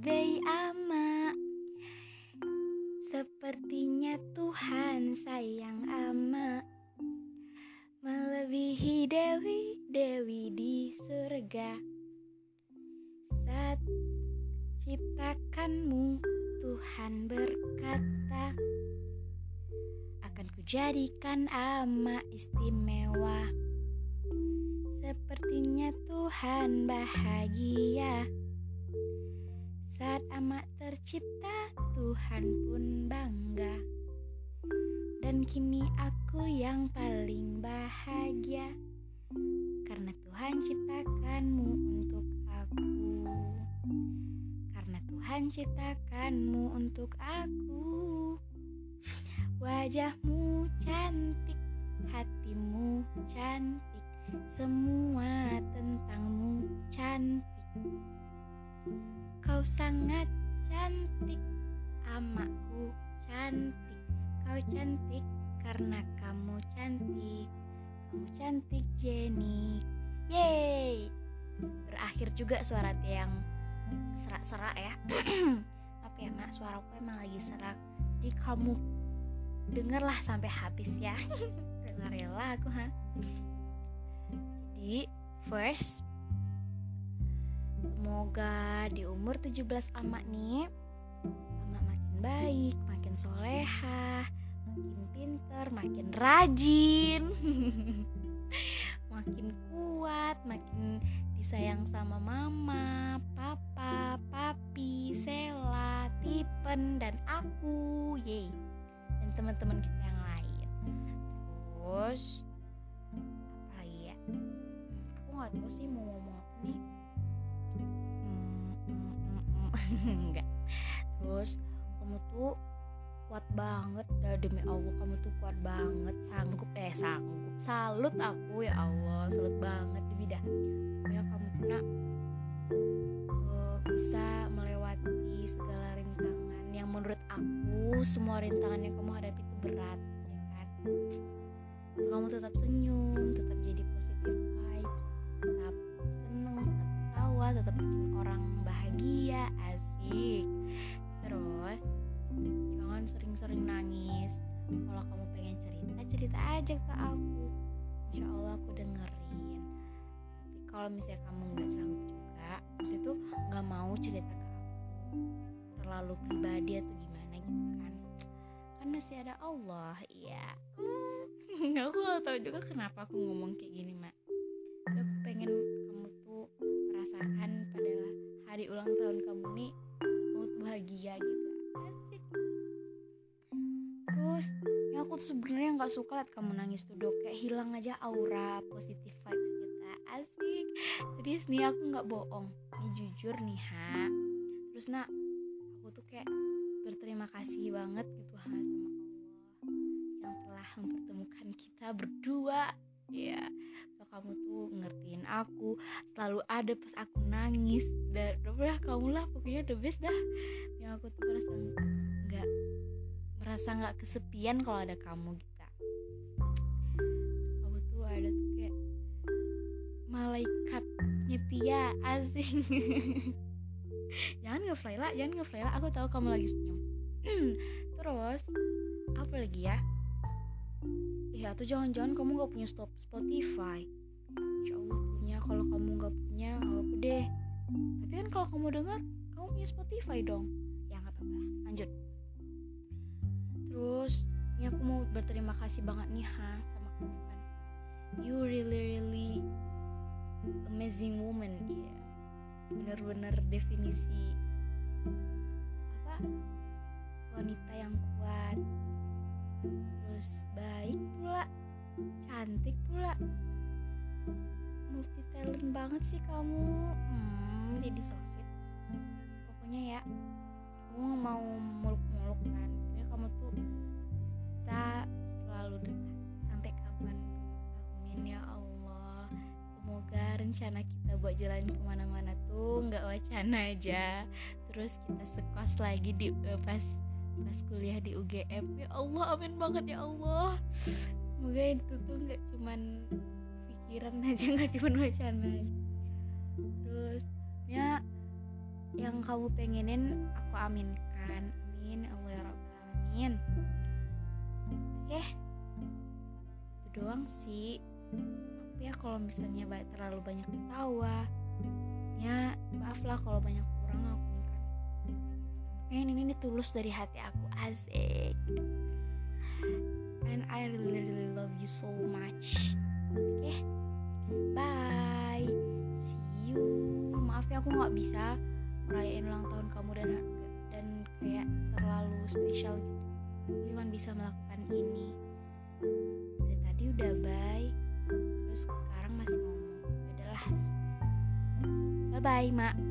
birthday ama Sepertinya Tuhan sayang ama Melebihi dewi-dewi di surga. Saat ciptakanmu Tuhan berkata Akan kujadikan ama istimewa. Sepertinya Tuhan bahagia. Saat ama tercipta Tuhan pun bangga. Dan kini aku yang paling bahagia Karena Tuhan ciptakanmu untuk aku. Karena Tuhan ciptakanmu untuk aku. Wajahmu cantik, hatimu cantik semua tentangmu cantik Kau sangat cantik. Amaku cantik. Kau cantik karena kamu cantik. Kamu cantik Jenny. Yeay. Berakhir juga suara yang serak-serak ya. Apa ya mak? Suaraku emang lagi serak. Jadi kamu dengarlah sampai habis ya. Dengar rela aku ha. Jadi first semoga di umur 17 amak nih amak makin baik makin soleha makin pinter makin rajin makin kuat makin disayang sama mama papa papi sela tipen dan aku. Yey dan teman-teman kita yang lain. Terus nggak tahu sih mau ngomong apa nih enggak. Terus kamu tuh kuat banget dah demi Allah kamu tuh kuat banget sanggup eh sanggup salut aku ya Allah salut banget demi dah ya kamu nak uh, bisa melewati segala rintangan yang menurut aku semua rintangan yang kamu hadapi itu berat ya kan? Kamu tetap senyum tetap jadi positif tetap seneng tetap tawa tetap bikin orang bahagia asik. Terus jangan sering-sering nangis. Kalau kamu pengen cerita cerita aja ke aku. Insya Allah aku dengerin. Tapi kalau misalnya kamu nggak sanggup juga terus itu nggak mau cerita ke aku. Terlalu pribadi atau gimana gitu kan. Kan masih ada Allah iya. Hmm, aku gak tahu juga kenapa aku ngomong kayak gini mak tuh sebenarnya nggak suka liat kamu nangis tuh dok. Kayak hilang aja aura positif vibes kita asik. Serius nih aku nggak bohong. Ini jujur nih ha. Terus nak aku tuh kayak berterima kasih banget gitu ha sama Allah yang telah mempertemukan kita berdua. Ya kamu tuh ngertiin aku selalu ada pas aku nangis. Dan udah kamu lah pokoknya the best dah. Yang aku tuh merasa nggak merasa nggak kesepian kalau ada kamu gitu. Kamu tuh ada tuh kayak malaikat nyetia asing. Jangan ngefly lah jangan ngefly lah aku tahu kamu lagi senyum. Terus apa lagi ya? Ya atau jangan-jangan kamu gak punya stop Spotify. Insya Allah punya. Kalau kamu gak punya aku deh. Tapi kan kalau kamu dengar kamu punya Spotify dong. Ya nggak apa-apa. Lanjut berterima kasih banget nih ha sama kamu kan. You really really amazing woman ya yeah. bener-bener definisi apa wanita yang kuat terus baik pula cantik pula. Multi talent banget sih kamu. Hmm, jadi so sweet. Pokoknya ya kamu mau muluk-muluk kan. Pokoknya kamu tuh kita selalu dekat. Sampai kapan? Amin ya Allah. Semoga rencana kita buat jalan ke mana-mana tuh nggak wacana aja. Terus kita sekos lagi di uh, pas pas kuliah di UGM ya Allah amin banget ya Allah. Semoga itu tuh nggak cuman pikiran aja nggak cuman wacana terus ya yang kamu pengenin aku aminkan. Amin ya Allah ya Rabbal alamin doang sih. Maaf ya kalau misalnya terlalu banyak ketawa ya maaf lah kalau banyak kurang aku kan. Ini, ini, ini tulus dari hati aku asik. And I really really love you so much. Oke okay? bye. See you. Maaf ya aku nggak bisa merayain ulang tahun kamu dan dan kayak terlalu spesial gitu. Cuma bisa melakukan ini terus sekarang masih